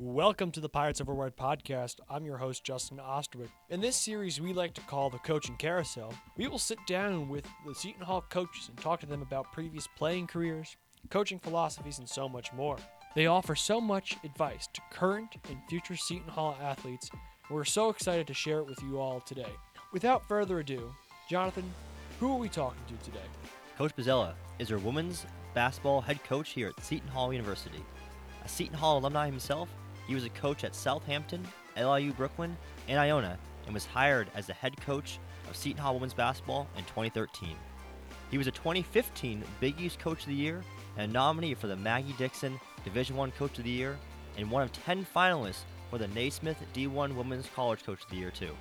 Welcome to the Pirates Overboard podcast. I'm your host, Justin Oosterwyk. In this series, we like to call the Coaching Carousel. We will sit down with the Seton Hall coaches and talk to them about previous playing careers, coaching philosophies, and so much more. They offer so much advice to current and future Seton Hall athletes, we're so excited to share it with you all today. Without further ado, Jonathan, who are we talking to today? Coach Bozzella is our women's basketball head coach here at Seton Hall University. A Seton Hall alumni himself, he was a coach at Southampton, LIU Brooklyn, and Iona, and was hired as the head coach of Seton Hall women's basketball in 2013. He was a 2015 Big East Coach of the Year and a nominee for the Maggie Dixon Division I Coach of the Year, and one of 10 finalists for the Naismith D1 Women's College Coach of the Year, too.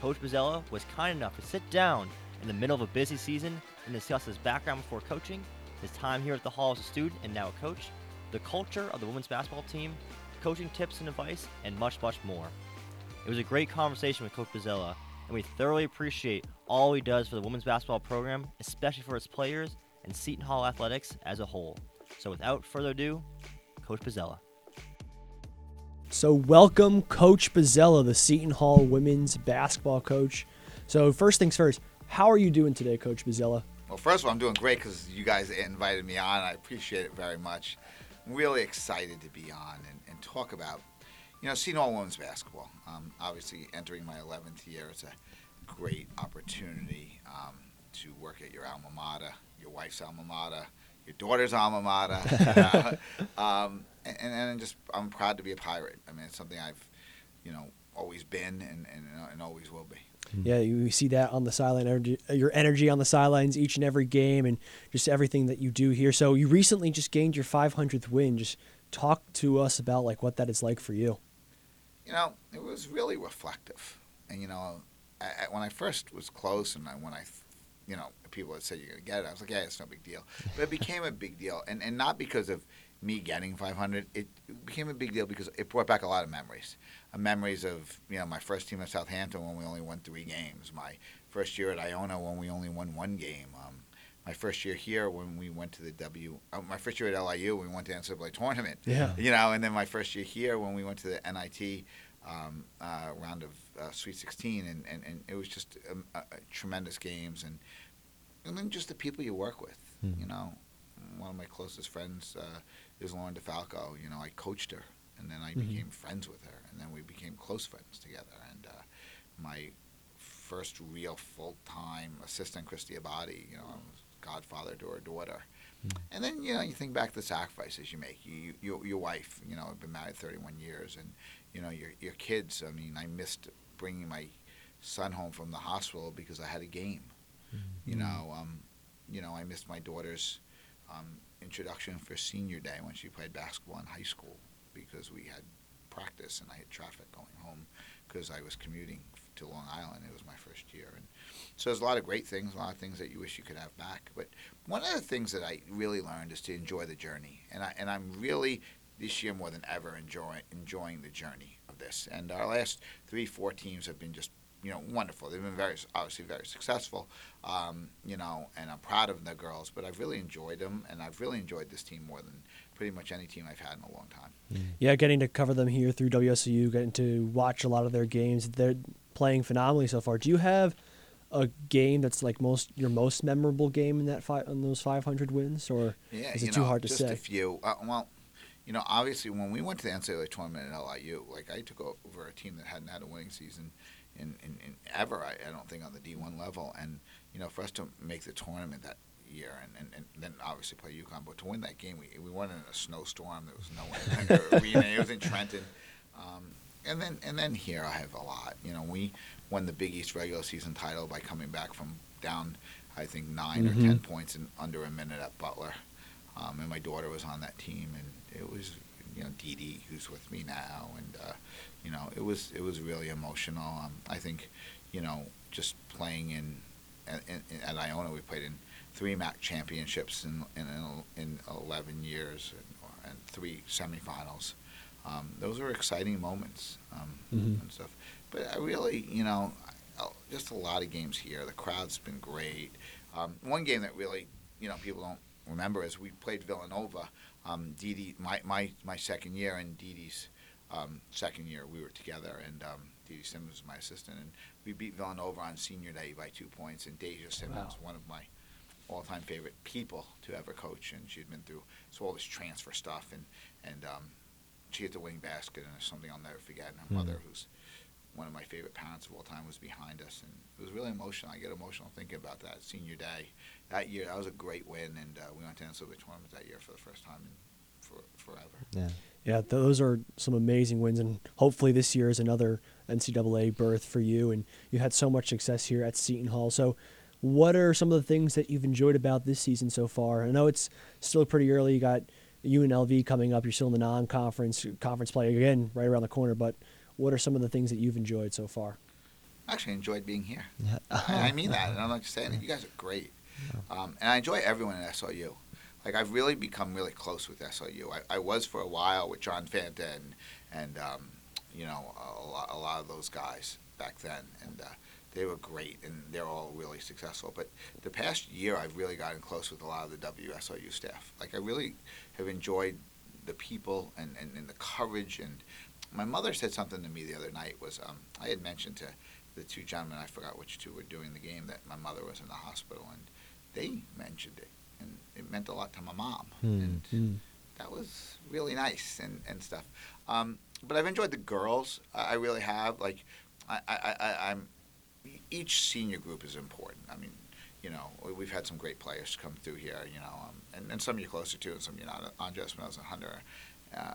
Coach Bozzella was kind enough to sit down in the middle of a busy season and discuss his background before coaching, his time here at the Hall as a student and now a coach, the culture of the women's basketball team, coaching tips and advice, and much, much more. It was a great conversation with Coach Bozzella, and we thoroughly appreciate all he does for the women's basketball program, especially for its players and Seton Hall athletics as a whole. So without further ado, Coach Bozzella. So, welcome, Coach Bozzella, the Seton Hall women's basketball coach. So, first things first, how are you doing today, Coach Bozzella? Well, first of all, I'm doing great because you guys invited me on. I appreciate it very much. I'm really excited to be on and, and talk about, you know, Seton Hall women's basketball. Um, obviously, entering my 11th year, it's a great opportunity um, to work at your alma mater, your wife's alma mater, your daughter's alma mater. know? um, and, and just, I'm proud to be a pirate. I mean, it's something I've, you know, always been and, and, and always will be. Mm-hmm. Yeah, you see that on the sideline, energy, uh, your energy on the sidelines each and every game, and just everything that you do here. So you recently just gained your 500th win. Just talk to us about like what that is like for you. You know, it was really reflective, and you know, I, I, when I first was close, and I, when I, you know, people had said you're gonna get it, I was like, yeah, it's no big deal. But it became a big deal, and and not because of me getting 500. It became a big deal because it brought back a lot of memories. Uh, memories of you know my first team at Southampton when we only won three games. My first year at Iona when we only won one game. Um, my first year here when we went to the W. Uh, my first year at LIU we went to the NCAA tournament. Yeah. You know, and then my first year here when we went to the NIT um, uh, round of uh, Sweet 16, and, and, and it was just um, uh, tremendous games, and and then just the people you work with. Hmm. You know, one of my closest friends uh, is Lauren DeFalco. You know, I coached her, and then I Mhm. became friends with her, and then we became close friends together. And uh, my first real full time assistant, Christy Abadi, you know, I was godfather to her daughter. Mm. And then you know you think back to the sacrifices you make. You, you your wife, you know, I've been married 31 years, and you know your your kids. I mean, I missed bringing my son home from the hospital because I had a game. You know, um, you know, I missed my daughter's um, introduction for senior day when she played basketball in high school because we had practice and I had traffic going home because I was commuting to Long Island. It was my first year, and so there's a lot of great things, a lot of things that you wish you could have back. But one of the things that I really learned is to enjoy the journey, and I and I'm really this year more than ever enjoying enjoying the journey of this. And our last three, four teams have been just you know wonderful. They've been very obviously very successful, um, you know, and I'm proud of the girls. But I've really enjoyed them, and I've really enjoyed this team more than pretty much any team I've had in a long time. Yeah, getting to cover them here through WSU, getting to watch a lot of their games. They're playing phenomenally so far. Do you have a game that's like most your most memorable game in that five in those 500 wins, or Yeah, Is it too know, hard to just say? a few. Uh, well, you know, obviously when we went to the NCAA tournament at LIU, like I took over a team that hadn't had a winning season in, in, in ever. I, I don't think on the D1 level, and you know, for us to make the tournament that year, and, and, and then obviously play UConn, but to win that game, we we won in a snowstorm. There was no one in the arena. It was in Trenton. Um, and then and then here I have a lot. You know, we won the Big East regular season title by coming back from down, I think 9 or Mhm. ten points in under a minute at Butler, um, and my daughter was on that team, and it was you know Dee Dee who's with me now, and uh, you know it was it was really emotional. Um, I think you know just playing in at, in, at Iona, we played in three MAAC championships in in, in 11 years and, and three semifinals. Um, those were exciting moments um, Mhm. and stuff. But I really, you know, just a lot of games here. The crowd's been great. Um, one game that really, you know, people don't remember is we played Villanova. Um, Dee Dee, my, my, my second year, and Dee Dee's um, second year we were together, and um, Dee Dee Simmons was my assistant, and we beat Villanova on senior day by two points. And Daisha Simmons, one of my all-time favorite people to ever coach, and she'd been through so all this transfer stuff, and and um, she hit the winning basket, and it's something I'll never forget. And her Mhm. mother, who's one of my favorite parents of all time, was behind us, and it was really emotional. I get emotional thinking about that senior day. That year, that was a great win, and uh, we went to NCAA tournament that year for the first time in for, forever. Yeah. Yeah, those are some amazing wins, and hopefully this year is another NCAA berth for you. And you had so much success here at Seton Hall. So, what are some of the things that you've enjoyed about this season so far? I know it's still pretty early. You got UNLV coming up. You're still in the non-conference conference play again, right around the corner. But what are some of the things that you've enjoyed so far? I actually enjoyed being here. Yeah. And I mean that, and I'm not just saying it. You guys are great, um, and I enjoy everyone at SLU. Like I've really become really close with SLU. I, I was for a while with John Fanta and and um, you know a lot, a lot of those guys back then, and uh, they were great, and they're all really successful. But the past year, I've really gotten close with a lot of the WSOU staff. Like I really have enjoyed the people and, and, and the courage. And my mother said something to me the other night. Was um, I had mentioned to the two gentlemen, I forgot which two were doing the game, that my mother was in the hospital, and they mentioned it, and it meant a lot to my mom, Hmm. and that was really nice and, and stuff. Um, but I've enjoyed the girls. I, really have. Like, I, I, I, I'm each senior group is important. I mean, you know, we- we've had some great players come through here. You know, um, and, and some you're closer to, and some you're not. Andra Espinoza Hunter uh,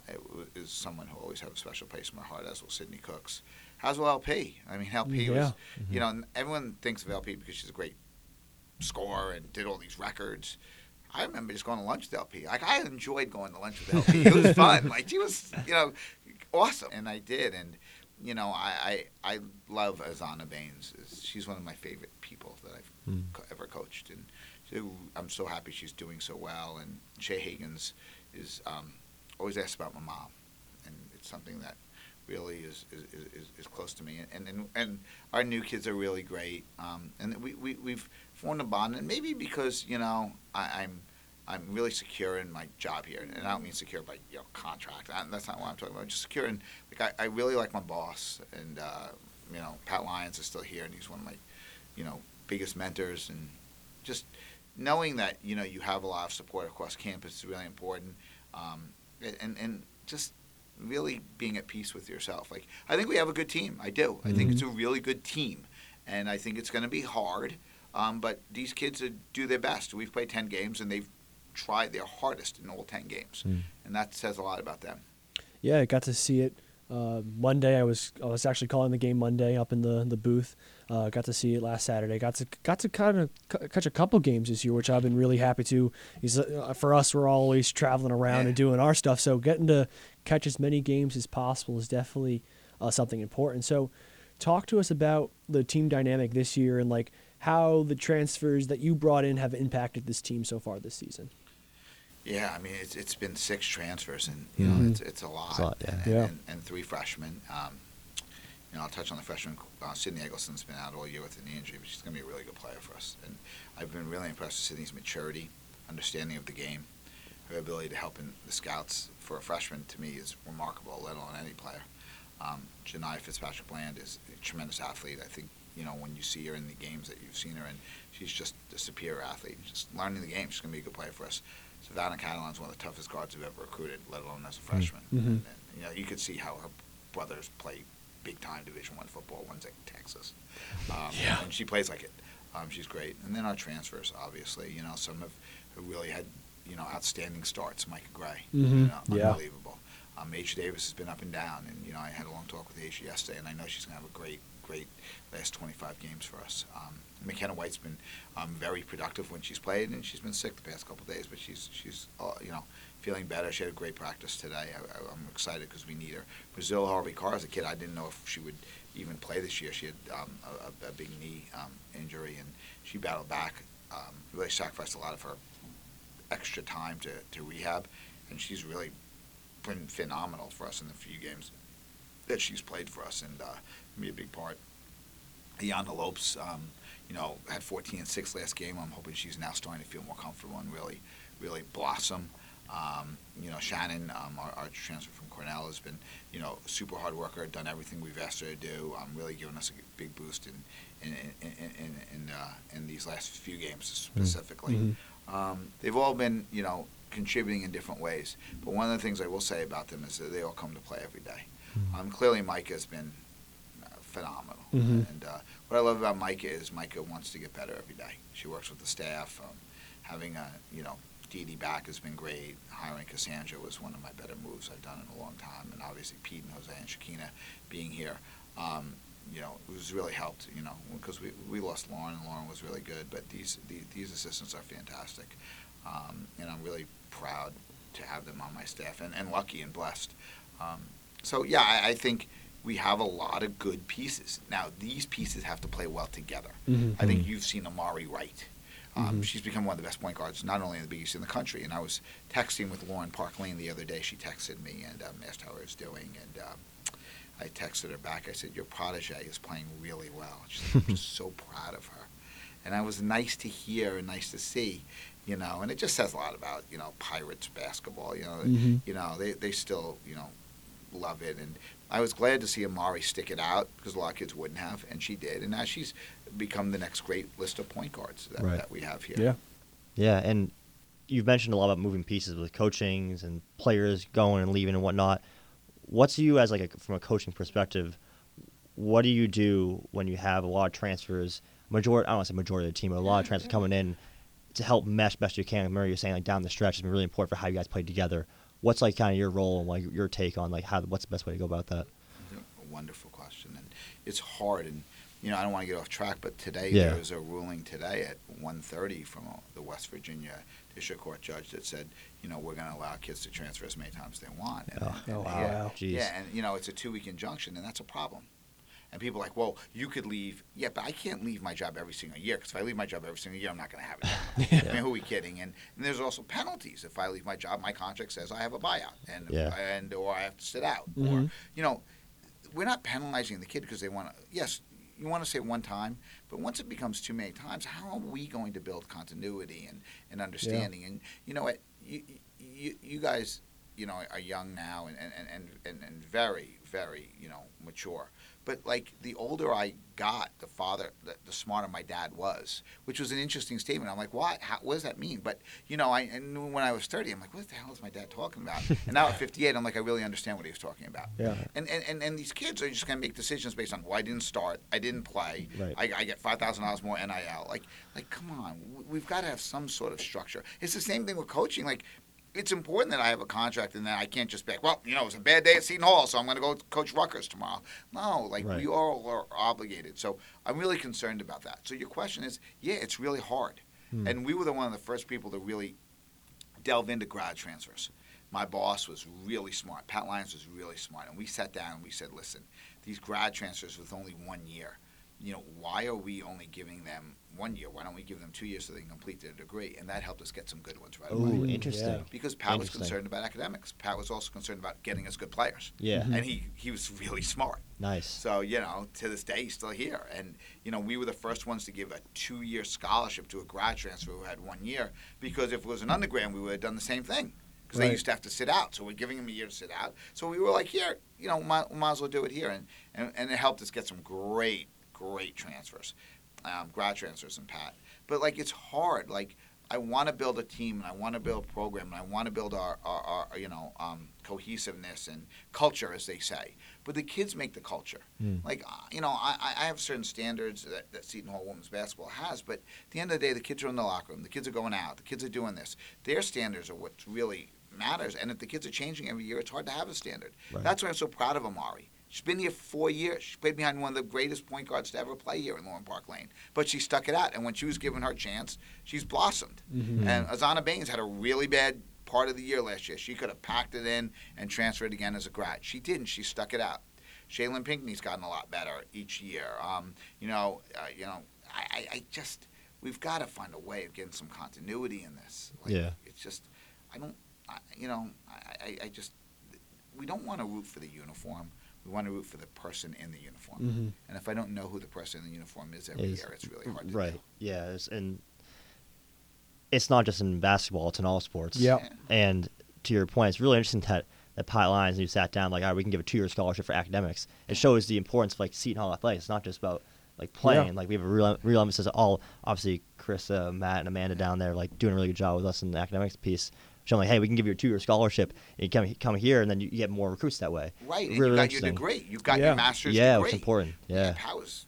is someone who always have a special place in my heart, as will Sydney Cooks. How's well LP? I mean, LP was, Yeah. you know, everyone thinks of LP because she's a great scorer and did all these records. I remember just going to lunch with LP. Like I enjoyed going to lunch with LP. It was fun. Like she was, you know, awesome, and I did. And you know, I I, I love Azana Baines. She's one of my favorite people that I've Hmm. co- ever coached, and so I'm so happy she's doing so well. And Shay Higgins is um, always asks about my mom, and it's something that really is is, is, is close to me. And, and and our new kids are really great. Um, and we, we we've formed a bond, and maybe because you know I, I'm I'm really secure in my job here, and I don't mean secure by you know contract. I, that's not what I'm talking about. Just secure in like I, I really like my boss, and uh, you know Pat Lyons is still here, and he's one of my you know biggest mentors, and just knowing that you know you have a lot of support across campus is really important, um, and and just really being at peace with yourself. Like I think we have a good team. I do. I think it's a really good team, and I think it's going to be hard. Um, but these kids uh, do their best. We've played ten games, and they've tried their hardest in all ten games, Mm. and that says a lot about them. Yeah, I got to see it uh, Monday. I was I was actually calling the game Monday up in the the booth. Uh, got to see it last Saturday. Got to got to kind of c- catch a couple games this year, which I've been really happy to. Is uh, for us, we're always traveling around Yeah. and doing our stuff, so getting to catch as many games as possible is definitely uh, something important. So, talk to us about the team dynamic this year and like how the transfers that you brought in have impacted this team so far this season. Yeah, I mean it's it's been six transfers, and you know Mhm. it's it's a lot. a lot, yeah. And, Yeah. And, and three freshmen. Um, you know, I'll touch on the freshman. Uh, Sydney Eggleston's been out all year with a knee injury, but she's going to be a really good player for us. And I've been really impressed with Sydney's maturity, understanding of the game, her ability to help in the scouts for a freshman to me is remarkable, let alone any player. Um, Janai Fitzpatrick Bland is a tremendous athlete. I think you know when you see her in the games that you've seen her in, she's just a superior athlete. Just learning the game, she's going to be a good player for us. Savannah Catalan's one of the toughest guards we've ever recruited, let alone as a freshman. Mhm. And, and, you know, you could see how her brothers play big time Division One football. One's at Texas, um, Yeah. and she plays like it. Um, she's great. And then our transfers, obviously, you know, some have, who really had you know outstanding starts. Micah Gray, you Mhm. know, Yeah. unbelievable. Um, H. Davis has been up and down, and you know, I had a long talk with H yesterday, and I know she's going to have a great, great last 25 games for us. Um, McKenna White's been um, very productive when she's played, and she's been sick the past couple days, but she's she's uh, you know feeling better. She had a great practice today. I, I'm excited because we need her. Brazil Harvey Carr is a kid I didn't know if she would even play this year. She had um, a, a, a big knee um, injury, and she battled back. Um, really sacrificed a lot of her extra time to, to rehab, and she's really been phenomenal for us in the few games that she's played for us, and uh, be a big part. Iana Lopes, um, you know, had 14 and 6 last game. I'm hoping she's now starting to feel more comfortable and really, really blossom. Um, you know, Shannon, um, our, our transfer from Cornell, has been, you know, super hard worker, done everything we've asked her to do. Um, really giving us a big boost in in in in in, uh, in these last few games specifically. Mhm. Um, they've all been, you know, contributing in different ways. But one of the things I will say about them is that they all come to play every day. Um, clearly, Micah has been phenomenal. Mhm. And uh, what I love about Micah is Micah wants to get better every day. She works with the staff. Um, having a, you know, Dee Dee back has been great. Hiring Cassandra was one of my better moves I've done in a long time. And obviously, Pete and Jose and Shakina being here, um, you know, it was really helped, you know, because we, we lost Lauren and Lauren was really good. But these, these, these assistants are fantastic. Um, and I'm really proud to have them on my staff and, and lucky and blessed. Um, so, yeah, I, I think we have a lot of good pieces. Now, these pieces have to play well together. Mhm. I think you've seen Amari Wright. Um, Mhm. She's become one of the best point guards, not only in the Big East in the country. And I was texting with Lauren Park Lane the other day. She texted me and um, asked how I was doing. And um, I texted her back. I said, Your protege is playing really well. She said, I'm just so proud of her. And that was nice to hear and nice to see, you know. And it just says a lot about, you know, Pirates basketball. You know, Mhm. you know they, they still, you know, love it. And I was glad to see Amari stick it out because a lot of kids wouldn't have, and she did. And now she's become the next great list of point guards that, Right. that we have here. Yeah. Yeah, and you've mentioned a lot about moving pieces with coachings and players going and leaving and whatnot. What's you as like a, from a coaching perspective? What do you do when you have a lot of transfers? Majority, I don't want to say majority of the team, but a lot of transfers coming in to help mesh best you can. I remember you saying like down the stretch has been really important for how you guys play together. What's like kind of your role and like your take on like how what's the best way to go about that? A wonderful question, and it's hard. And you know, I don't want to get off track, but today Yeah. there was a ruling today at 1:30 from uh, the West Virginia District Court judge that said, you know, we're going to allow kids to transfer as many times as they want. And, Oh, and- oh, yeah, wow. Jeez. Yeah, and you know, it's a two-week injunction, and that's a problem. And people are like, well, you could leave. Yeah, but I can't leave my job every single year because if I leave my job every single year, I'm not going to have it. job. I mean, who are we kidding? And, and there's also penalties. If I leave my job, my contract says I have a buyout, and Yeah. and or I have to sit out, or Mhm. you know, we're not penalizing the kid because they want to. Yes, you want to say one time, but once it becomes too many times, how are we going to build continuity and, and understanding? And you know what, you, you you guys, you know, are young now and and, and, and, and very very you know mature. But like the older I got, the father, the, the smarter my dad was, which was an interesting statement. I'm like, what? How, what does that mean? But you know, I, knew when I was 30, I'm like, what the hell is my dad talking about? and now at 58, I'm like, I really understand what he was talking about. Yeah. And, and, and, and these kids are just going to make decisions based on, well, I didn't start, I didn't play, Right. I, I get five thousand dollars more NIL. Like, like, come on, We- we've got to have some sort of structure. It's the same thing with coaching. Like, it's important that I have a contract and that I can't just be like, well, you know, it's a bad day at Seton Hall, so I'm going to go coach Rutgers tomorrow. No, like Right. we all are obligated. So I'm really concerned about that. So your question is, yeah, it's really hard. Hmm. And we were the one of the first people to really delve into grad transfers. My boss was really smart. Pat Lyons was really smart. And we sat down and we said, listen, these grad transfers with only one year, you know, why are we only giving them one year? Why don't we give them two years so they can complete their degree? And that helped us get some good ones right away. Ooh, Mm, interesting. yeah. Because Pat was concerned about academics. Pat was also concerned about getting us good players. Yeah, Mhm. And he, he was really smart. nice. So, you know, to this day, he's still here. And, you know, we were the first ones to give a two year scholarship to a grad transfer who had one year because if it was an undergrad, we would have done the same thing because Right. they used to have to sit out. So we're giving them a year to sit out. So we were like, here, you know, might, might as well do it here. And, and, and it helped us get some great, great transfers, um, grad transfers and Pat. But, like, it's hard. Like, I want to build a team and I want to build a program and I want to build our, our, our you know, um, cohesiveness and culture, as they say. But the kids make the culture. Mm. Like, uh, you know, I, I have certain standards that, that Seton Hall women's basketball has, but at the end of the day, the kids are in the locker room. The kids are going out. The kids are doing this. Their standards are what really matters. And if the kids are changing every year, it's hard to have a standard. Right. That's why I'm so proud of Amari. She's been here four years. She played behind one of the greatest point guards to ever play here in Lauren Park Lane. But she stuck it out. And when she was given her chance, she's blossomed. Mhm. And Azana Baines had a really bad part of the year last year. She could have packed it in and transferred again as a grad. She didn't. She stuck it out. Shaylin Pinkney's gotten a lot better each year. Um, you know, uh, you know, I, I, I just we've got to find a way of getting some continuity in this. Like, Yeah. It's just I don't, I, you know, I, I, I just we don't want to root for the uniform. We want to root for the person in the uniform. Mhm. And if I don't know who the person in the uniform is every Is- year, it's really hard to right. do. Yeah, it's- and it's not just in basketball; it's in all sports. Yep. And to your point, it's really interesting that that Pat Lyons and you sat down like, all right, we can give a two-year scholarship for academics. It shows the importance of like Seton Hall athletics. It's not just about like playing. Like we have a real real emphasis. All obviously, Chris, uh, Matt, and Amanda down there like doing a really good job with us in the academics piece. Showing like, hey, we can give you a two-year scholarship. And you come come here, and then you, you get more recruits that way. Right. And Really you got your interesting. degree. You've got Yeah. your master's yeah, degree. it's important. Yeah, Pat was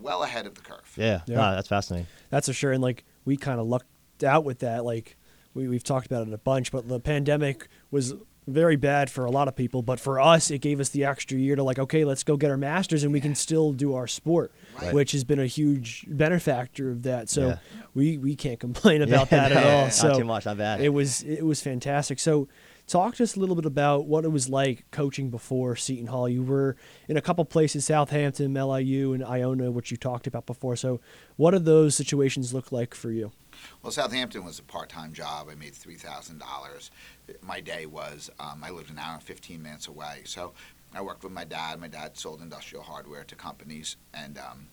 well ahead of the curve. yeah, Yeah. No, that's fascinating. That's for sure. And like we kind of lucked out with that. Like we we've talked about it a bunch, but the pandemic was very bad for a lot of people. But for us, it gave us the extra year to like, okay, let's go get our masters, and we can still do our sport, Right. which has been a huge benefactor of that. So Yeah. we we can't complain about Yeah, that at no, all. Not So too much. Not bad. it was it was fantastic. So talk to us a little bit about what it was like coaching before Seton Hall. You were in a couple places, Southampton, LIU, and Iona, which you talked about before. So what do those situations look like for you? Well, Southampton was a part-time job. I made three thousand dollars. My day was um, I lived an hour and fifteen minutes away, so I worked with my dad. My dad sold industrial hardware to companies, and um,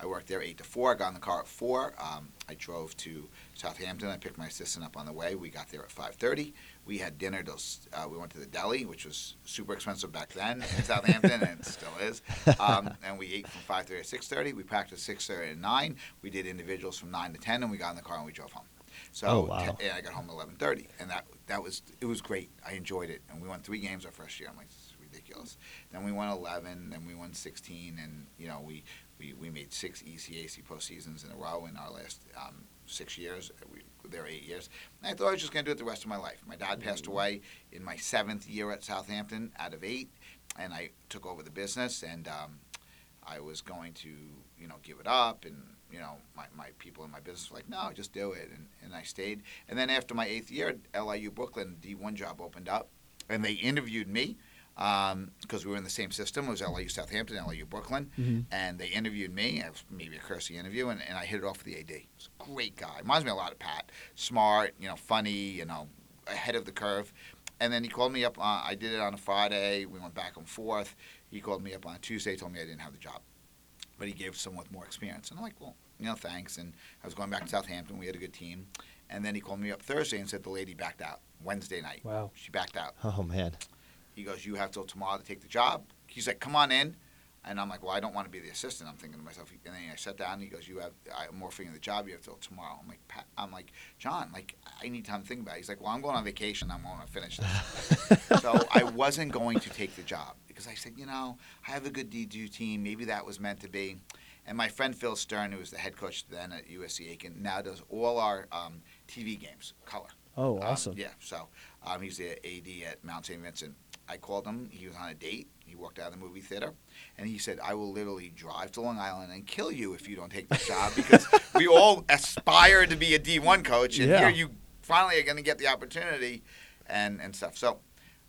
I worked there eight to four. I got in the car at four. Um, I drove to Southampton. I picked my assistant up on the way. We got there at five thirty. We had dinner. Uh, we went to the deli, which was super expensive back then in Southampton, and it still is. Um, and we ate from five thirty to six thirty. We practiced six thirty to nine. We did individuals from nine to ten, and we got in the car and we drove home. So Oh, wow. te- and I got home at eleven thirty, and that that was it was great. I enjoyed it, and we won three games our first year. I'm like, this is ridiculous. Then we won eleven, then we won sixteen, and you know we we, we made six ECAC postseasons in a row in our last um, six years. We there eight years. And I thought I was just going to do it the rest of my life. My dad passed away in my seventh year at Southampton out of eight, and I took over the business, and um, I was going to you know give it up and you know, my, my people in my business were like, no, just do it. And, and I stayed. And then after my eighth year at LIU Brooklyn, D1 job opened up, and they interviewed me because we were in the same system. It was LIU Southampton, LIU Brooklyn. Mhm. And they interviewed me. It was maybe a cursey interview, and, and I hit it off with the AD. He's a great guy. Reminds me a lot of Pat. Smart, you know, funny, you know, ahead of the curve. And then he called me up. Uh, I did it on a Friday. We went back and forth. He called me up on a Tuesday, told me I didn't have the job but he gave someone with more experience. And I'm like, well, you know, thanks. And I was going back to Southampton. We had a good team. And then he called me up Thursday and said the lady backed out Wednesday night. Wow. She backed out. Oh man. He goes, you have till tomorrow to take the job. He's like, come on in. And I'm like, well, I don't want to be the assistant. I'm thinking to myself. And then I sat down. He goes, you have. I'm offering the job. You have till tomorrow. I'm like, Pat, I'm like, John. Like, I need time to think about it. He's like, well, I'm going on vacation. I'm going to finish this. so I wasn't going to take the job because I said, you know, I have a good D2 team. Maybe that was meant to be. And my friend Phil Stern, who was the head coach then at USC Aiken, now does all our um, TV games, color. Oh, Um, awesome. yeah, so um, he's the AD at Mount St. Vincent. I called him. He was on a date. He walked out of the movie theater, and he said, "I will literally drive to Long Island and kill you if you don't take this job because we all aspire to be a D1 coach, and Yeah. here you finally are going to get the opportunity, and and stuff." So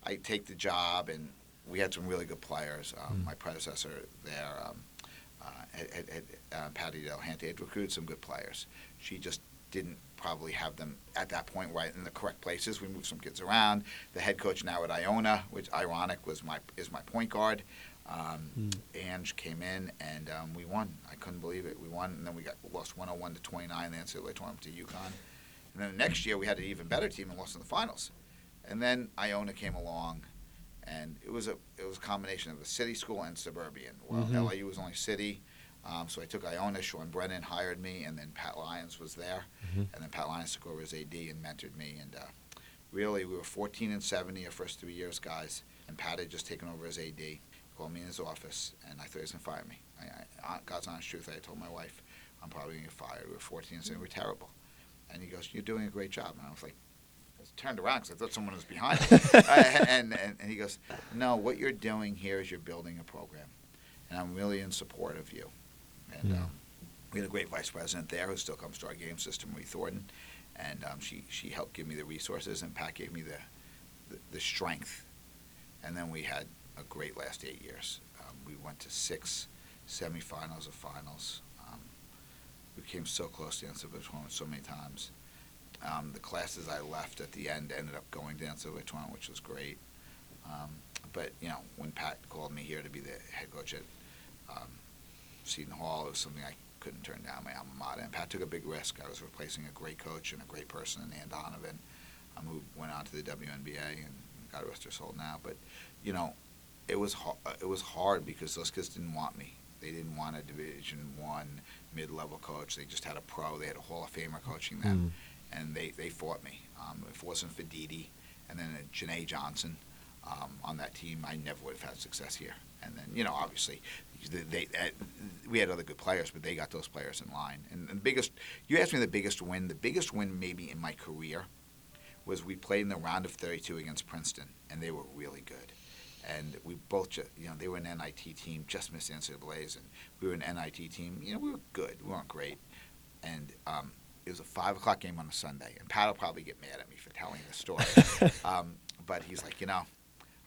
I take the job, and we had some really good players. Um, My predecessor there, um, uh, had, uh, Patty Delhante, had recruited some good players. She just didn't probably have them at that point right in the correct places. We moved some kids around. The head coach now at Iona, which ironic was my is my point guard. Um, Mm. Ange came in and um, we won. I couldn't believe it. We won, and then we got lost 101 to 29 in the NCAA tournament to UConn. And then the next year we had an even better team and lost in the finals. And then Iona came along, and it was a it was a combination of a city school and suburban. Well, Mhm. LIU was only city, um, so I took Iona. Sean Brennan hired me, and then Pat Lyons was there, Mhm. and then Pat Lyons took over as AD and mentored me. And uh, really, we were 14 and 70 our first three years, guys. And Pat had just taken over as AD. He called me in his office, and I thought he was gonna fire me. I, I, God's honest truth, I told my wife, I'm probably gonna get fired. We were 14 and 70, we're terrible. And he goes, "You're doing a great job." And I was like, I turned around because I thought someone was behind me. Uh, and, and, and he goes, No, what you're doing here is you're building a program. And I'm really in support of you. And Hmm. um, we had a great vice president there who still comes to our game system, Marie Thornton. And um, she, she helped give me the resources, and Pat gave me the, the, the strength. And then we had a great last eight years. Um, we went to six semifinals of finals. Um, we came so close to the NCAA tournament so many times. Um, the classes I left at the end ended up going to NCAA tournament, which was great. Um, but you know, when Pat called me here to be the head coach at um, Seton Hall, it was something I couldn't turn down my alma mater. And Pat took a big risk. I was replacing a great coach and a great person in Anne Donovan, um, who went on to the WNBA and God rest her soul now. But you know, it was ho- it was hard because those kids didn't want me. They didn't want a Division One mid-level coach. They just had a pro. They had a Hall of Famer coaching them, and they, they fought me. Um, if it wasn't for Dee and then uh, Janae Johnson um, on that team, I never would have had success here. And then you know, obviously, they, they uh, we had other good players, but they got those players in line. And, the biggest, you asked me the biggest win. The biggest win maybe in my career was we played in the round of 32 against Princeton, and they were really good. And we both, just, you know, they were an NIT team, just missed NCAA's, and we were an NIT team. You know, we were good. We weren't great. And um, it was a five o'clock game on a Sunday, and Pat will probably get mad at me for telling this story. um, but he's like, you know,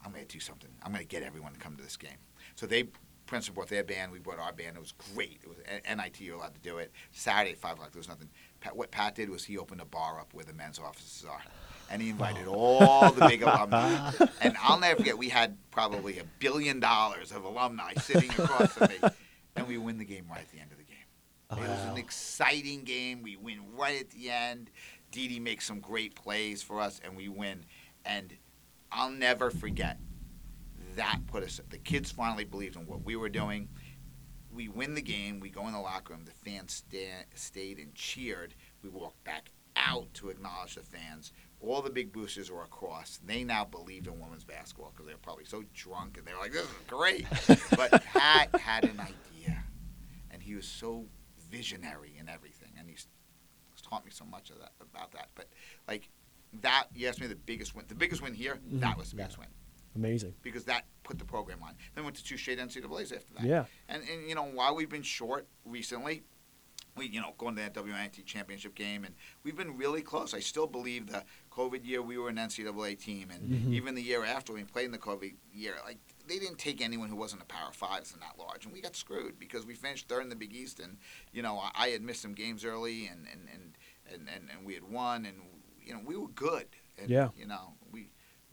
I'm going to do something. I'm going to get everyone to come to this game. So they, Princeton brought their band. We brought our band. It was great. It was NIT. You're allowed to do it. Saturday at five o'clock. There was nothing. Pat, what Pat did was he opened a bar up where the men's offices are and he invited oh. all the big alumni. And I'll never forget, we had probably a billion dollars of alumni sitting across from me, and we win the game right at the end of the game. Oh, it was an exciting game. We win right at the end. Dee Dee makes some great plays for us, and we win. And I'll never forget that put us. The kids finally believed in what we were doing. We win the game. We go in the locker room. The fans sta- stayed and cheered. We walked back out to acknowledge the fans. All the big boosters were across. They now believed in women's basketball because they were probably so drunk and they were like, "This is great." but Pat had an idea, and he was so visionary in everything, and he's taught me so much of that about that. But like that, you asked me the biggest win. The biggest win here. That mm-hmm. was the biggest win Amazing. because that put the program on. Then went to two straight NCAA's after that. Yeah. And and you know while we've been short recently, we you know going to that WNIT championship game and we've been really close. I still believe the COVID year we were an NCAA team, and Mhm. even the year after we played in the COVID year, like they didn't take anyone who wasn't a Power Fives and that large, and we got screwed because we finished third in the Big East, and you know I, I had missed some games early, and and, and and and and we had won, and you know we were good. And, Yeah. You know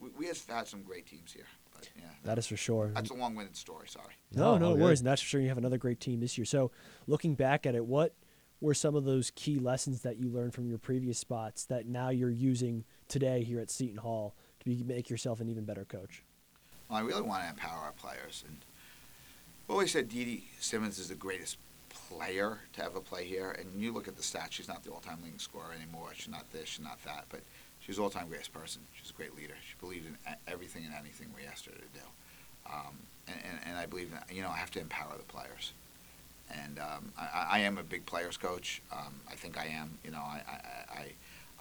we. We, we have had some great teams here, but yeah, That is for sure. that's a long-winded story. Sorry. No, No, no all good. worries. And that's for sure. You have another great team this year. So, looking back at it, what were some of those key lessons that you learned from your previous spots that now you're using today here at Seton Hall to be, make yourself an even better coach? Well, I really want to empower our players, and I've always said Dee Dee Simmons is the greatest player to ever play here. And you look at the stats; she's not the all-time leading scorer anymore. She's not this, she's not that, but she's the all-time greatest person. She's a great leader. She believed in everything and anything we asked her to do. Um, and, and, and I believe, in, you know, I have to empower the players. And um, I, I- am a big players coach. Um, I think I am. You know, I, I, I,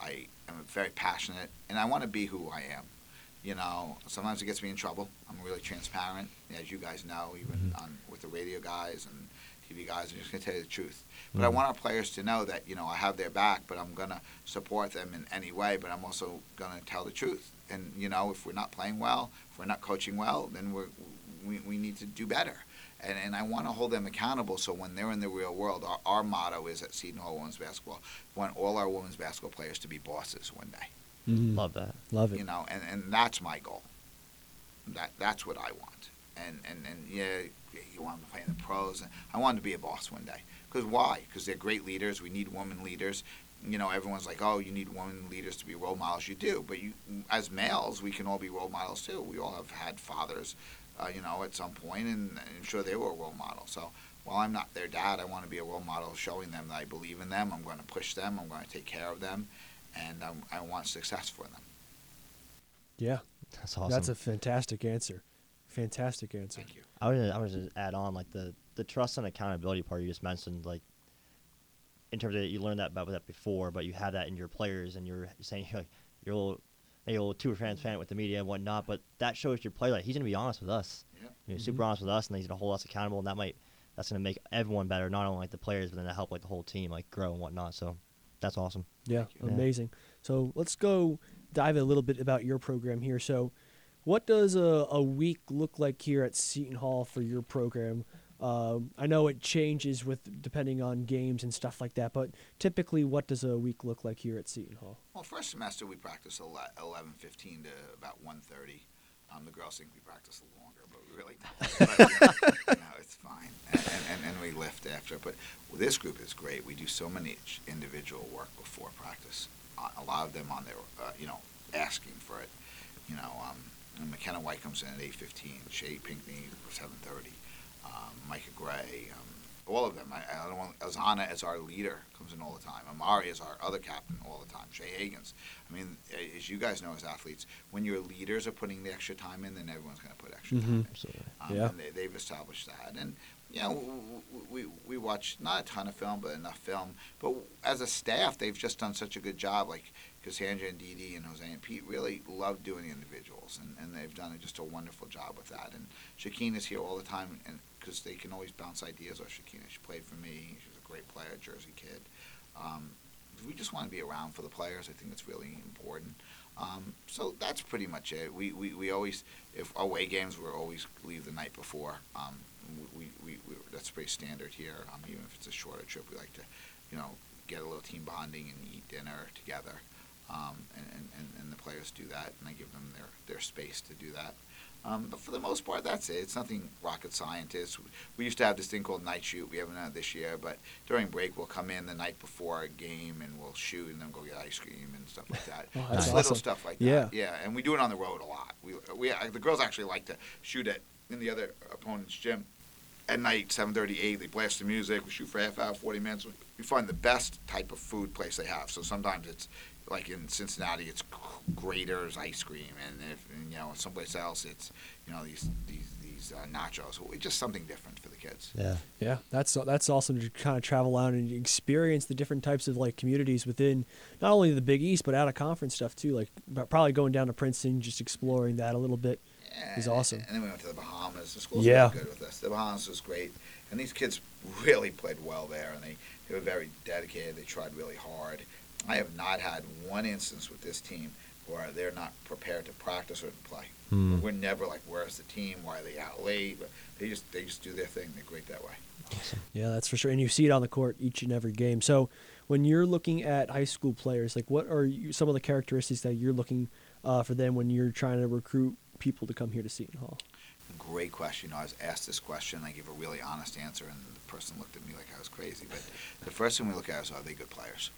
I am very passionate, and I want to be who I am. You know, sometimes it gets me in trouble. I'm really transparent, as you guys know, even on with the radio guys and TV guys. I'm just gonna tell you the truth. But I Mhm. want our players to know that you know I have their back, but I'm gonna support them in any way. But I'm also gonna tell the truth. And you know, if we're not playing well, if we're not coaching well, then we're we, we need to do better. And, and I want to hold them accountable so when they're in the real world, our, our motto is at Seton Hall Women's Basketball, we want all our women's basketball players to be bosses one day Love that. Love it. you know, and, and that's my goal. That that's what I want. And and and yeah, you want to play in the pros. I want them to be a boss one day. Because why? Because they're great leaders. We need women leaders. You know, everyone's like, oh, you need women leaders to be role models. You do, but you, as males, we can all be role models too. We all have had fathers, uh, you know, at some point, and I'm sure they were a role model. So while I'm not their dad, I want to be a role model, showing them that I believe in them. I'm going to push them. I'm going to take care of them, and um, I want success for them. Yeah. That's awesome. That's a fantastic answer. Fantastic answer. Thank you. I was I was just add on like the the trust and accountability part you just mentioned like in terms of you learned that about that before, but you have that in your players and you're saying you're, like, you're a little, maybe a little too transparent with the media and whatnot, but that shows your player like he's gonna be honest with us. Yep. You know, mm-hmm. super honest with us, and he's gonna hold us accountable, and that might that's gonna make everyone better, not only like the players, but then to help like the whole team like grow and whatnot. So that's awesome. Yeah, Thank. Yeah. amazing. So let's go dive a little bit about your program here. So, what does a, a week look like here at Seton Hall for your program? Um, I know it changes with depending on games and stuff like that, but typically, what does a week look like here at Seton Hall? Well, first semester we practice ele- 11:15 to about 1:30. Um, the girls think we practice longer, but we really don't. But, you know, it's fine. And, and, and, we lift after. But this group is great. We do so many individual work before practice. A lot of them on their, uh, you know, asking for it. You know, um, and McKenna White comes in at eight fifteen. Shay Pinkney seven thirty. Um, Micah Gray. Um, all of them. I, I don't want Azana as our leader comes in all the time. Amari is our other captain all the time. Shay Higgins. I mean, as you guys know as athletes, when your leaders are putting the extra time in, then everyone's going to put extra time in. Um, Yeah. And they, they've established that. And, you know, we, we watch not a ton of film, but enough film. But as a staff, they've just done such a good job. Like, Cassandra and Dee Dee and Jose and Pete really love doing the individuals. And, and they've done just a wonderful job with that. And Shakeen is here all the time and because they can always bounce ideas off Shakina. She played for me. She was a great player, Jersey kid. Um, we just want to be around for the players. I think it's really important. Um, so that's pretty much it. We, we, we always, if away games, we always leave the night before. Um, we, we, we, that's pretty standard here. Um, even if it's a shorter trip, we like to, you know, get a little team bonding and eat dinner together. Um, and, and, and, the players do that, and I give them their, their space to do that. Um, but for the most part, that's it. It's nothing rocket scientist. We used to have this thing called night shoot. We haven't had it this year, but during break, we'll come in the night before a game and we'll shoot and then go get ice cream and stuff like that. Just little stuff like Yeah. that. Yeah, and we do it on the road a lot. We, we the girls actually like to shoot at in the other opponent's gym at night, 7:30, 8. They blast the music. We shoot for half hour, 40 minutes. We find the best type of food place they have. So sometimes it's like in Cincinnati, it's Graeter's ice cream, and if and, you know someplace else, it's you know these these these uh, nachos. It's just something different for the kids. Yeah. Yeah, that's that's awesome to kind of travel out and experience the different types of like communities within not only the Big East but out of conference stuff too. Like probably going down to Princeton, just exploring that a little bit. And- awesome. And then we went to the Bahamas. The school's Yeah. really good with us. The Bahamas was great, and these kids really played well there, and they, they were very dedicated. They tried really hard. I have not had one instance with this team where they're not prepared to practice or to play. Hmm. We're never like, where's the team? Why are they out late? But they just they just do their thing. They're great that way. Yeah, that's for sure. And you see it on the court each and every game. So when you're looking at high school players, like what are you, some of the characteristics that you're looking uh, for them when you're trying to recruit people to come here to Seton Hall? Great question. I was asked this question. I gave a really honest answer, and the person looked at me like I was crazy. But the first thing we look at is are they good players?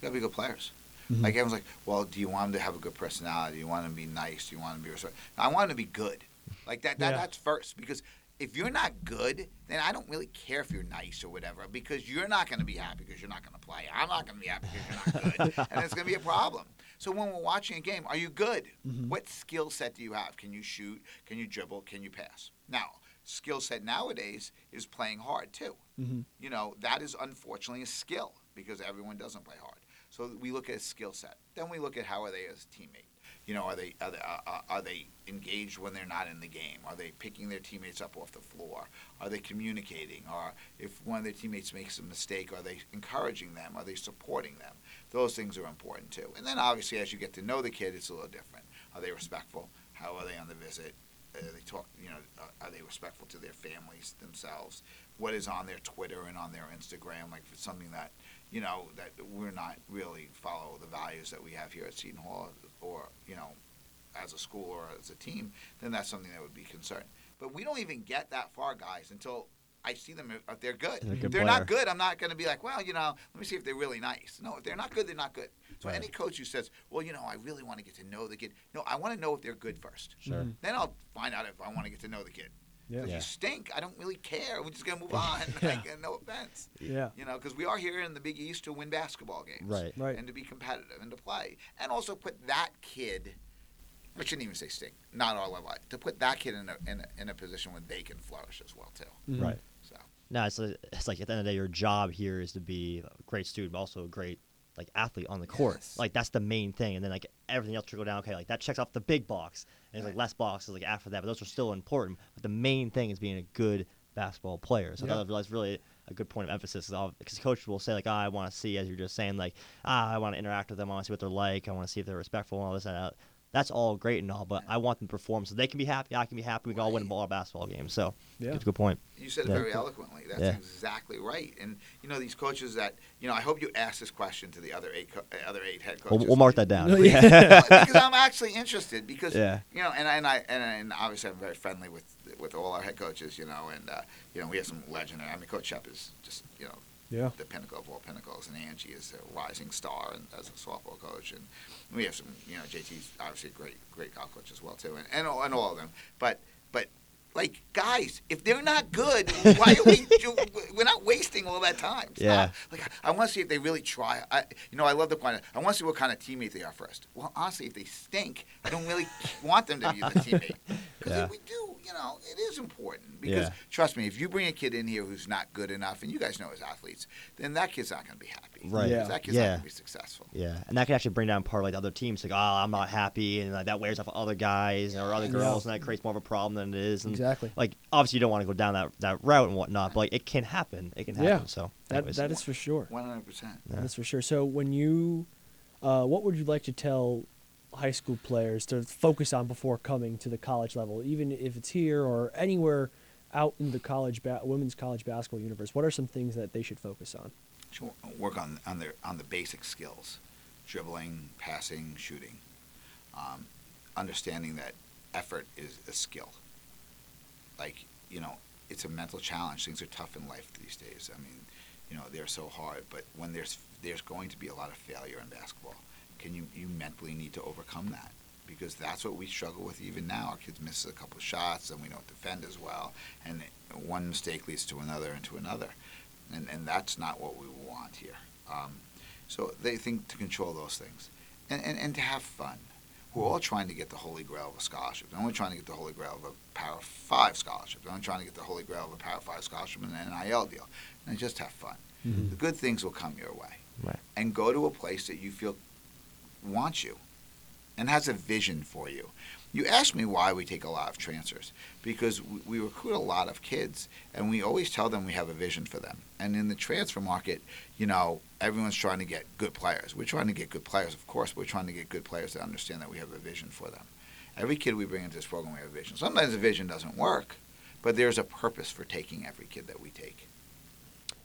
They gotta be good players. Mhm. Like everyone's like, well, do you want them to have a good personality? Do you want them to be nice? Do you want them to be respectful? I want them to be good. Like that. that Yeah. That's first because if you're not good, then I don't really care if you're nice or whatever because you're not going to be happy because you're not going to play. I'm not going to be happy because you're not good, and it's going to be a problem. So when we're watching a game, are you good? Mhm. What skill set do you have? Can you shoot? Can you dribble? Can you pass? Now, skill set nowadays is playing hard too. Mm-hmm. You know that is unfortunately a skill because everyone doesn't play hard. So we look at skill set. Then we look at how are they as a teammate. You know, are they are they, uh, are they engaged when they're not in the game? Are they picking their teammates up off the floor? Are they communicating? Or if one of their teammates makes a mistake, are they encouraging them? Are they supporting them? Those things are important too. And then obviously, as you get to know the kid, it's a little different. Are they respectful? How are they on the visit? Uh, they talk. You know, uh, are they respectful to their families themselves? What is on their Twitter and on their Instagram? Like if it's something that you know that we're not really follow the values that we have here at Seton Hall, or you know, as a school or as a team, then that's something that would be concerned. But we don't even get that far, guys, until I see them if they're good. They're if good they're not good, I'm not going to be like, well, you know, let me see if they're really nice. No, if they're not good, they're not good. So Right. any coach who says, well, you know, I really want to get to know the kid, no, I want to know if they're good first. Sure. Then I'll find out if I want to get to know the kid. Yeah. Yeah. you stink, I don't really care. We're just going to move on. like, uh, no offense. Yeah. You know, because we are here in the Big East to win basketball games. Right. Right. And to be competitive and to play. And also put that kid, I shouldn't even say stink, not all our level, to put that kid in a, in a, in a position where they can flourish as well, too. Mhm. Right. So, No, it's, like- it's like at the end of the day, your job here is to be a great student, but also a great like athlete on the court. Yes. Like that's the main thing, and then like everything else trickle down. Okay, like that checks off the big box, and it's like less boxes like after that, but those are still important. But the main thing is being a good basketball player. So Yeah. was really a good point of emphasis because coach will say like, ah, I want to see, as you're just saying, like, ah, I want to interact with them. I want to see what they're like. I want to see if they're respectful and all this and that. That's all great and all, but I want them to perform so they can be happy. I can be happy. We can all win Right. ball basketball games. So Yeah. it's a good point. you said it very eloquently. That's Yeah. exactly right. And, you know, these coaches that, you know, I hope you ask this question to the other eight, co- uh, other eight head We'll, coaches. we'll mark that down. Yeah. because I'm actually interested because Yeah. you know, and, and I and, and obviously I'm very friendly with with all our head coaches, you know, and uh, you know we have some legendary. I mean, Coach Shep is just you know Yeah. the pinnacle of all pinnacles, and Angie is a rising star and as a softball coach, and we have some, you know, JT's obviously a great, great golf coach as well too, and and all, and all of them. But but like guys, if they're not good, why are we? We're not wasting all that time. Stop. Yeah. Like I want to see if they really try. I, you know, I love the point. I want to see what kind of teammate they are first. Well, honestly, if they stink, I don't really want them to be the teammate. Because Yeah. we do, you know, it is important. Because Yeah. trust me, if you bring a kid in here who's not good enough, and you guys know as athletes, then that kid's not going to be happy. Right. Yeah. That kid's not Yeah. going to be successful. Yeah, and that can actually bring down part of like the other teams. Like, oh, I'm not happy, and like that wears off other guys or other Yeah. girls, and that creates more of a problem than it is. And Exactly. like, obviously, you don't want to go down that, that route and whatnot, but like, it can happen. It can happen. Yeah. So That that is for sure. One hundred percent. Yeah. That's for sure. So when you, uh, what would you like to tell high school players to focus on before coming to the college level, even if it's here or anywhere out in the college ba- women's college basketball universe? What are some things that they should focus on? Should work on on their on the basic skills, dribbling, passing, shooting, um, understanding that effort is a skill. Like you know, it's a mental challenge. Things are tough in life these days. I mean, you know, they're so hard. But when there's there's going to be a lot of failure in basketball, can you you mentally need to overcome that? Because that's what we struggle with even now. Our kids miss a couple of shots, and we don't defend as well, and one mistake leads to another and to another and, and that's not what we want here. Um, so they think to control those things, and, and, and to have fun. We're all trying to get the holy grail of a scholarship. They're only trying to get the holy grail of a Power Five scholarship. They're only trying to get the holy grail of a Power Five scholarship and an NIL deal. And just have fun. The good things will come your way. Right. And go to a place that you feel wants you and has a vision for you. You asked me why we take a lot of transfers because we, we recruit a lot of kids and we always tell them we have a vision for them. And in the transfer market, you know, everyone's trying to get good players. We're trying to get good players, of course, but we're trying to get good players that understand that we have a vision for them. Every kid we bring into this program, we have a vision. Sometimes the vision doesn't work, but there's a purpose for taking every kid that we take.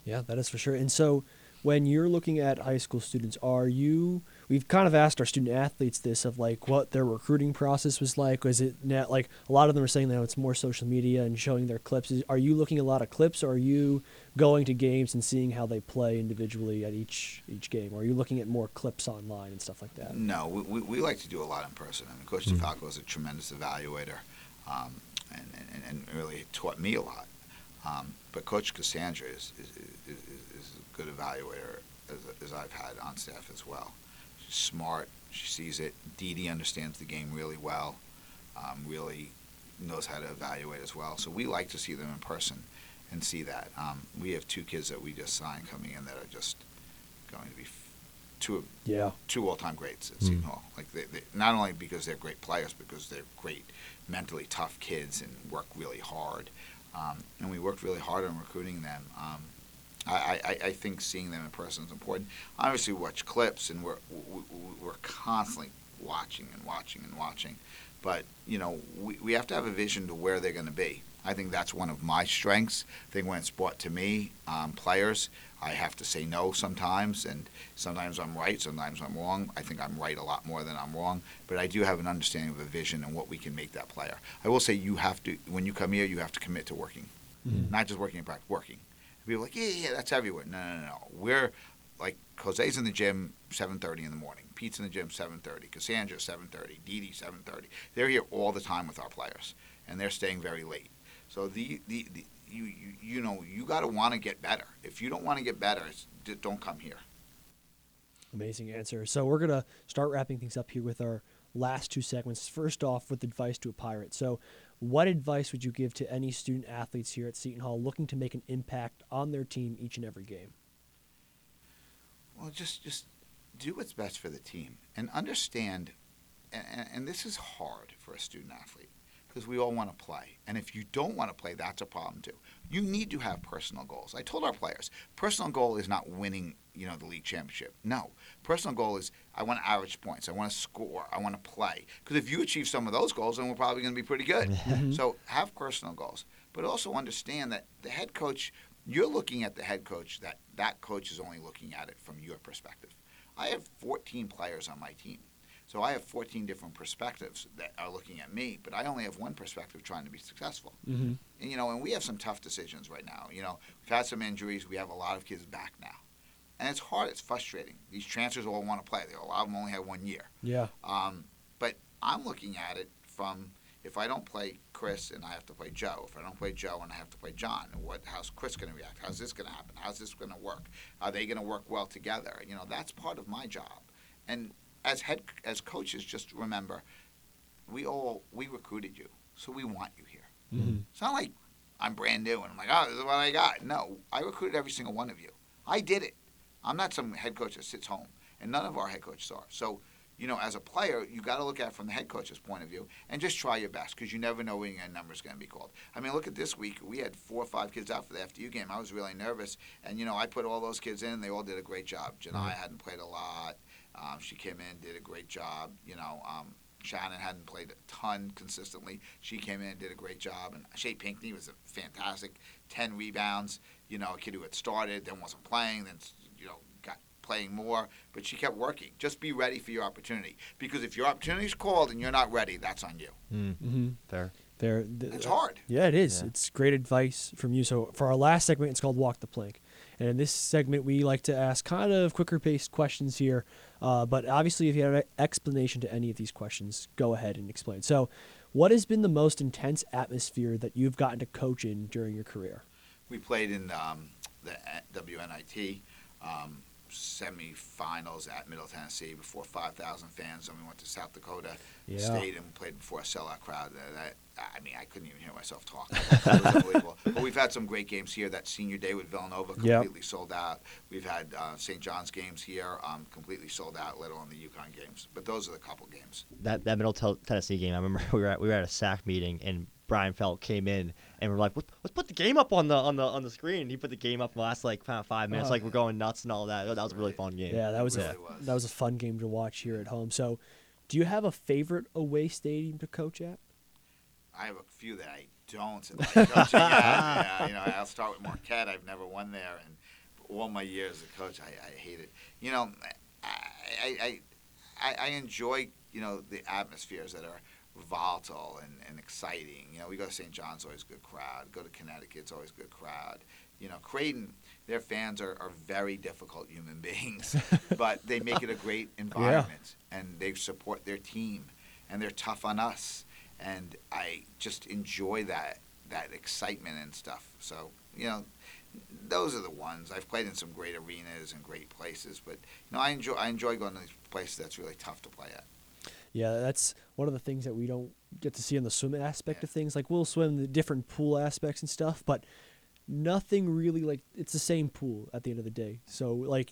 Yeah, that is for sure. And so, when you're looking at high school students, are you? We've kind of asked our student athletes this of like what their recruiting process was like. Was it net like a lot of them are saying that it's more social media and showing their clips? Is, are you looking at a lot of clips, or are you going to games and seeing how they play individually at each each game? Or are you looking at more clips online and stuff like that? No, we, we, we like to do a lot in person. I mean, Coach DeFalco is a tremendous evaluator um, and, and, and really taught me a lot. Um, but Coach Cassandra is, is, is, is a good evaluator as, as I've had on staff as well. She's smart. She sees it. Dee Dee understands the game really well, um, really knows how to evaluate as well. So we like to see them in person and see that. Um, we have two kids that we just signed coming in that are just going to be f- two of Yeah. two all-time greats at Seton Hall. Like they, they, not only because they're great players, because they're great, mentally tough kids and work really hard. Um, and we worked really hard on recruiting them. Um, I, I, I think seeing them in person is important. Obviously, we watch clips, and we're we, we- we're constantly watching and watching and watching. But you know, we, we have to have a vision to where they're going to be. I think that's one of my strengths. I think when it's brought to me, um, players, I have to say no sometimes, and sometimes I'm right, sometimes I'm wrong. I think I'm right a lot more than I'm wrong, but I do have an understanding of a vision and what we can make that player. I will say you have to, when you come here, you have to commit to working, not just working in practice, working. People like, yeah, yeah, that's everywhere. No, no, no, no. We're like Jose's in the gym 7:30 in the morning. Pete's in the gym 7:30. Cassandra 7:30. Dee Dee 7:30. They're here all the time with our players, and they're staying very late. So the the, the you, you you know you got to want to get better. If you don't want to get better, don't come here. Amazing answer. So we're gonna start wrapping things up here with our last two segments. First off, with advice to a pirate. So, what advice would you give to any student athletes here at Seton Hall looking to make an impact on their team each and every game? Well, just just do what's best for the team and understand. And, and, this is hard for a student athlete because we all want to play. And if you don't want to play, that's a problem too. You need to have personal goals. I told our players, personal goal is not winning, you know, the league championship. No, personal goal is I want to average points. I want to score. I want to play. Because if you achieve some of those goals, then we're probably going to be pretty good. Mm-hmm. so have personal goals, but also understand that the head coach. You're looking at the head coach. That that coach is only looking at it from your perspective. I have 14 players on my team. So I have 14 different perspectives that are looking at me, but I only have one perspective trying to be successful. Mm-hmm. And, you know, and we have some tough decisions right now. You know, we've had some injuries. We have a lot of kids back now. And it's hard. It's frustrating. These transfers all want to play. They, a lot of them only have one year. Yeah. Um, but I'm looking at it from if I don't play Chris and I have to play Joe, if I don't play Joe and I have to play John, what how's Chris going to react? How's this going to happen? How's this going to work? Are they going to work well together? You know, that's part of my job. And as head as coaches, just remember, we all we recruited you, so we want you here. Mm-hmm. It's not like I'm brand new and I'm like, oh, this is what I got. No, I recruited every single one of you. I did it. I'm not some head coach that sits home, and none of our head coaches are. So, you know, as a player, you got to look at it from the head coach's point of view and just try your best because you never know when your number is going to be called. I mean, look at this week. We had four or five kids out for the FDU game. I was really nervous, and you know, I put all those kids in. And they all did a great job. Janai hadn't played a lot. Um, she came in, did a great job. You know, um, Shannon hadn't played a ton consistently. She came in, did a great job, and Shay Pinkney was a fantastic. Ten rebounds. You know, a kid who had started, then wasn't playing, then you know got playing more, but she kept working. Just be ready for your opportunity because if your opportunity is called and you're not ready, that's on you. Mm, Mm-hmm. fair. There. th- It's hard. Yeah, it is. Yeah. It's great advice from you. So for our last segment, it's called Walk the Plank. And in this segment, we like to ask kind of quicker paced questions here. Uh, but obviously, if you have an explanation to any of these questions, go ahead and explain. So, what has been the most intense atmosphere that you've gotten to coach in during your career? We played in um, the WNIT um, semifinals at Middle Tennessee before 5,000 fans. Then we went to South Dakota Yeah. State and played before a sellout crowd. Uh, That, I mean, I couldn't even hear myself talk. It was unbelievable. But we've had some great games here. That senior day with Villanova Yep. completely sold out. We've had uh, St. John's games here um, completely sold out, let alone the UConn games. But those are the couple games. That that Middle Tel- Tennessee game, I remember we were at we were at a SAC meeting and Brian Felt came in and we're like, let's, let's put the game up on the on the on the screen. He put the game up in the last like kind of five minutes, Oh. like we're going nuts and all that. That was a really fun game. Yeah, that was It a was. that was a fun game to watch here at home. So, do you have a favorite away stadium to coach at? I have a few that I don't like coaching at. Yeah, you know, I'll start with Marquette. I've never won there, and all my years as a coach, I, I hate it. You know, I, I, I, I enjoy you know the atmospheres that are volatile and, and exciting. You know, we go to St. John's, always a good crowd. Go to Connecticut, it's always a good crowd. You know, Creighton, their fans are, are very difficult human beings, but they make it a great environment, and they support their team, and they're tough on us and I just enjoy that that excitement and stuff. So you know, those are the ones I've played in some great arenas and great places, but you know, I enjoy I enjoy going to these places that's really tough to play at. Yeah, that's one of the things that we don't get to see in the swim aspect Yeah. of things. Like we'll swim the different pool aspects and stuff, but nothing really like it's the same pool at the end of the day. So like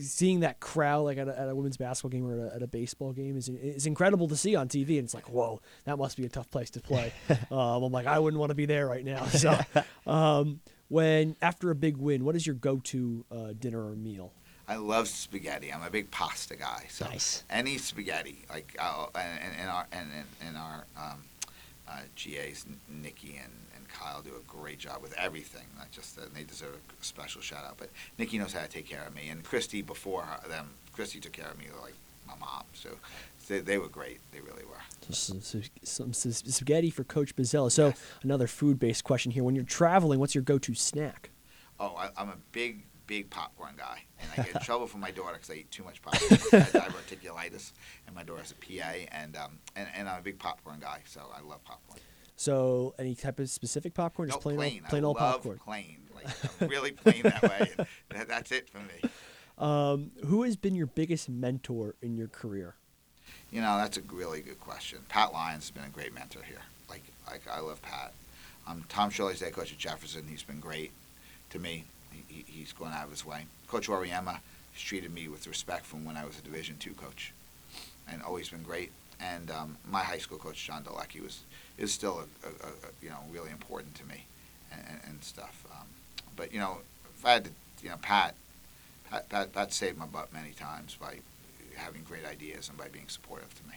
seeing that crowd like at a, at a women's basketball game or at a, at a baseball game is is incredible to see on TV, and it's like whoa, that must be a tough place to play. um, I'm like I wouldn't want to be there right now. So um, when after a big win, what is your go-to uh, dinner or meal? I love spaghetti. I'm a big pasta guy. So Nice. any spaghetti, like uh, and, and, and our and, and, our um, uh, GAs, Nikki and, and Kyle do a great job with everything. Not just that they deserve a special shout out, but Nikki knows how to take care of me, and Christy before her, them, Christy took care of me like my mom. So they, they were great. They really were. Some, some, some spaghetti for Coach Bozzella. So Yes. another food-based question here: When you're traveling, what's your go-to snack? Oh, I, I'm a big, big popcorn guy, and I get in trouble from my daughter because I eat too much popcorn. I have diverticulitis, and my daughter has a PA, and um, and, and I'm a big popcorn guy, so I love popcorn. So any type of specific popcorn, just no, plain, plain. old, plain I old love popcorn. plain. Like I'm really plain that way. that, that's it for me. Um, who has been your biggest mentor in your career? You know, that's a really good question. Pat Lyons has been a great mentor here. Like, like I love Pat. Um, Tom Shirley's head coach at Jefferson. He's been great to me. He, he, he's going out of his way. Coach Auriemma has treated me with respect from when I was a Division two coach, and always been great. And um, my high school coach John Delecki was is still a, a, a, you know really important to me, and, and, and stuff. Um, but you know, if I had to, you know, Pat, Pat, Pat, Pat saved my butt many times by having great ideas and by being supportive to me.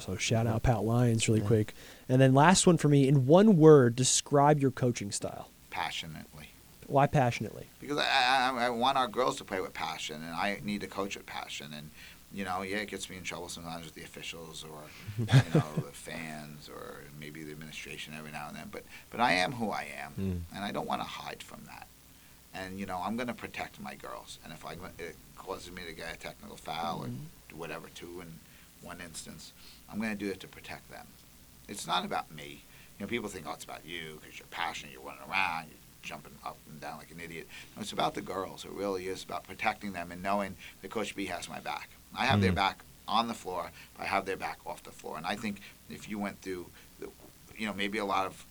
So shout out Pat Lyons really Yeah. quick. And then last one for me: in one word, describe your coaching style. Passionately. Why passionately? Because I, I, I want our girls to play with passion, and I need to coach with passion. And you know, yeah, it gets me in trouble sometimes with the officials or you know the fans or maybe the administration every now and then. But but I am who I am, Mm. and I don't want to hide from that. And you know, I'm going to protect my girls. And if I it causes me to get a technical foul or do whatever two in one instance, I'm going to do it to protect them. It's not about me. You know, people think, oh, it's about you because you're passionate, you're running around, you're jumping up and down like an idiot. No, it's about the girls. It really is about protecting them and knowing that Coach B has my back. I have their Mhm. back on the floor, but I have their back off the floor. And I think if you went through, the, you know, maybe a lot of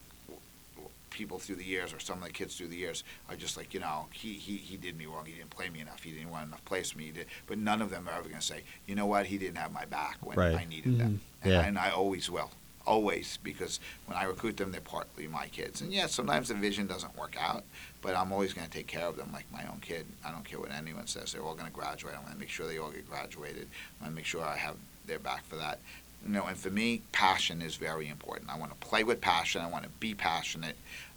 people through the years or some of the kids through the years are just like, you know, he, he, he did me wrong. He didn't play me enough. He didn't want enough plays for me. He did. But none of them are ever going to say, you know what, he didn't have my back when Right. I needed them. And, Yeah. I, and I always will. Always, because when I recruit them, they're partly my kids. And yeah, sometimes the vision doesn't work out, but I'm always going to take care of them like my own kid. I don't care what anyone says. They're all going to graduate. I'm going to make sure they all get graduated. I'm going to make sure I have their back for that. You know, and for me, passion is very important. I want to play with passion. I want to be passionate.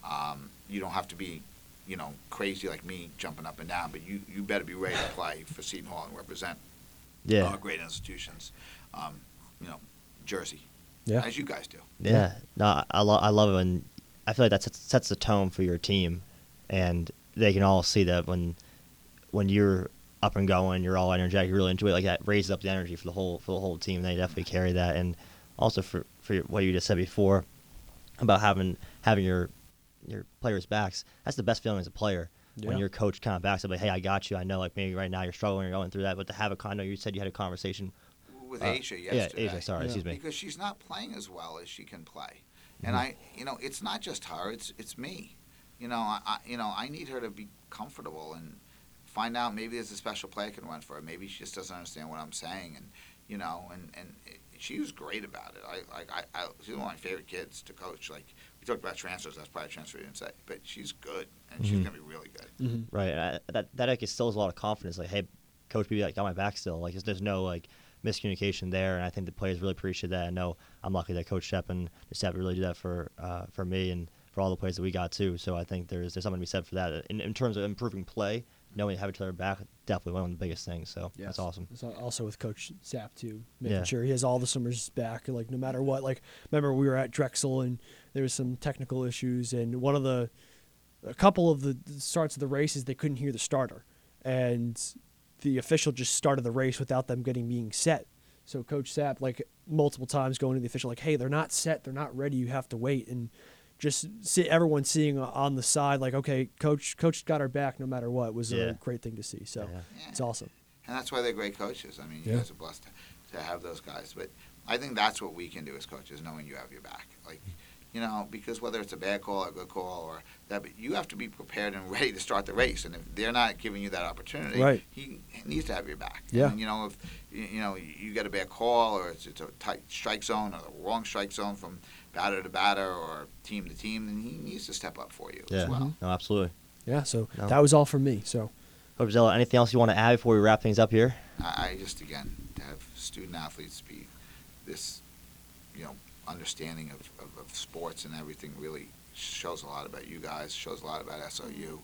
Um, you don't have to be, you know, crazy like me jumping up and down, but you, you better be ready to play for Seton Hall and represent Yeah. uh, great institutions. Um, you know, Jersey, Yeah. as you guys do. Yeah, no, I, I, lo- I love it when I feel like that sets, sets the tone for your team, and they can all see that when when you're up and going, you're all energetic, you're really into it. Like that raises up the energy for the whole for the whole team. They definitely carry that, and also for for what you just said before about having having your your players' backs. That's the best feeling as a player. When your coach kind of backs up, like, "Hey, I got you. I know, like maybe right now you're struggling, you're going through that, but to have a kind of, you said you had a conversation. With uh, Asia yeah. Asia. Sorry, Yeah. excuse me. because she's not playing as well as she can play. And Mhm. I, you know, it's not just her; it's it's me. You know, I, I, you know, I need her to be comfortable and find out maybe there's a special play I can run for her. Maybe she just doesn't understand what I'm saying, and you know, and and it, she was great about it. I like I, I she's one of my favorite kids to coach. Like we talked about transfers, that's probably a transfer we didn't say, but she's good and she's Mhm. gonna be really good. Mm-hmm. Right. and I, that that like instills a lot of confidence. Like, hey, coach, be like got my back still. Like, there's, there's no like miscommunication there, and I think the players really appreciate that. I know I'm lucky that Coach Shep and the staff really did that for uh, for me and for all the players that we got too. So I think there's there's something to be said for that. In, in terms of improving play, knowing you have each other back, definitely one of the biggest things. So that's awesome. It's also with Coach Sapp too, making Yeah. sure he has all the swimmers back, like no matter what. Like remember we were at Drexel and there was some technical issues, and one of the, a couple of the starts of the races they couldn't hear the starter, and the official just started the race without them getting being set. So Coach Sapp like multiple times going to the official like, hey, they're not set, they're not ready, you have to wait, and just see everyone seeing on the side like, okay, coach, coach got our back no matter what was Yeah. a great thing to see. So Yeah. it's awesome. and that's why they're great coaches. I mean, you Yeah. guys are blessed to, to have those guys. But I think that's what we can do as coaches, knowing you have your back. Like, you know, because whether it's a bad call, or a good call, or that, but you have to be prepared and ready to start the race. And if they're not giving you that opportunity, Right. he, he needs to have your back. Yeah. And, you know, if you you know you get a bad call, or it's, it's a tight strike zone, or the wrong strike zone from batter to batter, or team to team, then he needs to step up for you Yeah. as well. Mm-hmm. No, absolutely. Yeah, so No. that was all from me. So Coach Zella, anything else you want to add before we wrap things up here? I, I just again to have student athletes be this, you know, understanding of, of, of sports and everything really shows a lot about you guys. Shows a lot about SOU.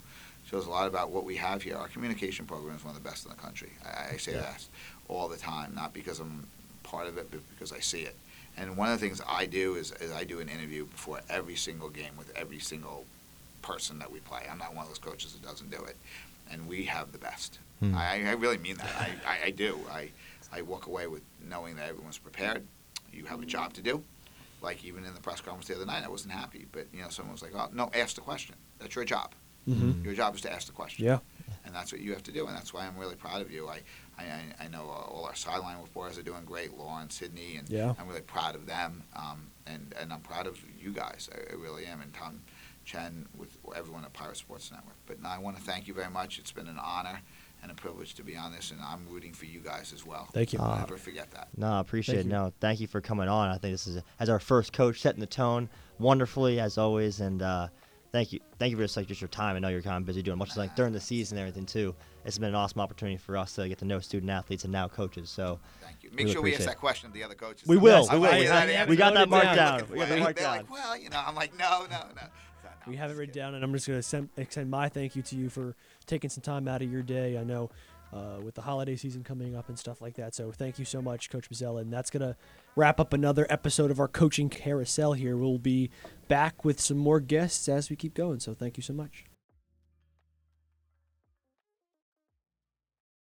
Shows a lot about what we have here. Our communication program is one of the best in the country. I, I say Yeah. that all the time, not because I'm part of it, but because I see it. And one of the things I do is, is I do an interview before every single game with every single person that we play. I'm not one of those coaches that doesn't do it, and we have the best. Hmm. I, I really mean that. I, I, I do. I, I walk away with knowing that everyone's prepared. You have a job to do. Like even in the press conference the other night, I wasn't happy, but you know, someone was like, "Oh, no, ask the question. That's your job. Mhm. Your job is to ask the question." yeah, and that's what you have to do, and that's why I'm really proud of you. I, I, I- know all our sideline reporters are doing great, Lauren, Sydney, and Yeah. I'm really proud of them. Um, and, and I'm proud of you guys. I, I really am, and Tom Chen with everyone at Pirate Sports Network. But no, I want to thank you very much. It's been an honor and a privilege to be on this, and I'm rooting for you guys as well. Thank you. I'll Uh, never forget that. No, I appreciate Thank it. you. No, thank you for coming on. I think this is as our first coach setting the tone wonderfully as always, and uh, thank you, thank you for just like just your time. I know you're kind of busy doing much like during the season and everything too. It's been an awesome opportunity for us to get to know student athletes and now coaches. So Thank you. Make really sure we ask that question of the other coaches. We will, Yes, we will. We, I- have- I we got that marked down. down. We got that marked down. like, well, you know, I'm like, no, no, no. No, we have it written down, and I'm just going to extend my thank you to you for taking some time out of your day. I know uh, with the holiday season coming up and stuff like that. So thank you so much, Coach Bozzella. And that's going to wrap up another episode of our coaching carousel here. We'll be back with some more guests as we keep going. So thank you so much.